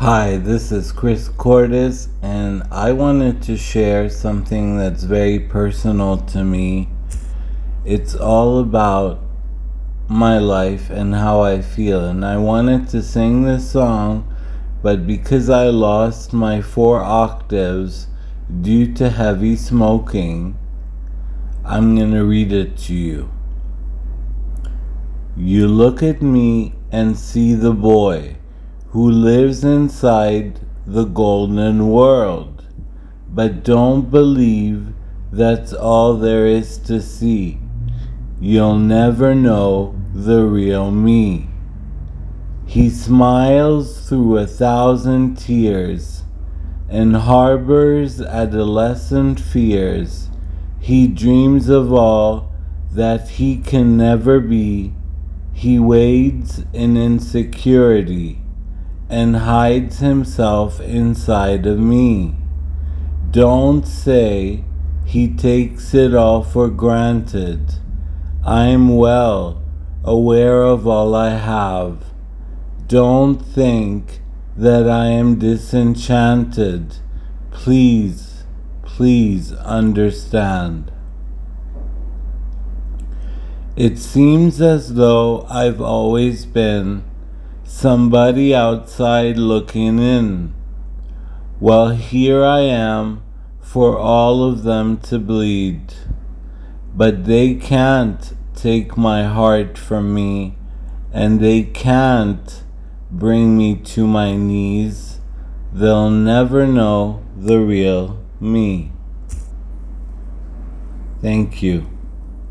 Hi, this is Kris Kourtis, and I wanted to share something that's very personal to me. It's all about my life and how I feel, and I wanted to sing this song, but because I lost my four octaves due to heavy smoking, I'm going to read it to you. You look at me and see the boy who lives inside the golden world, but don't believe that's all there is to see. You'll never know the real me. He smiles through a thousand tears and harbors adolescent fears. He dreams of all that he can never be. He wades in insecurity and hides himself inside of me. Don't say he takes it all for granted. I'm well aware of all I have. Don't think that I am disenchanted. Please, please understand. It seems as though I've always been somebody outside looking in. Well, here I am for all of them to bleed. But they can't take my heart from me, and they can't bring me to my knees. They'll never know the real me. Thank you.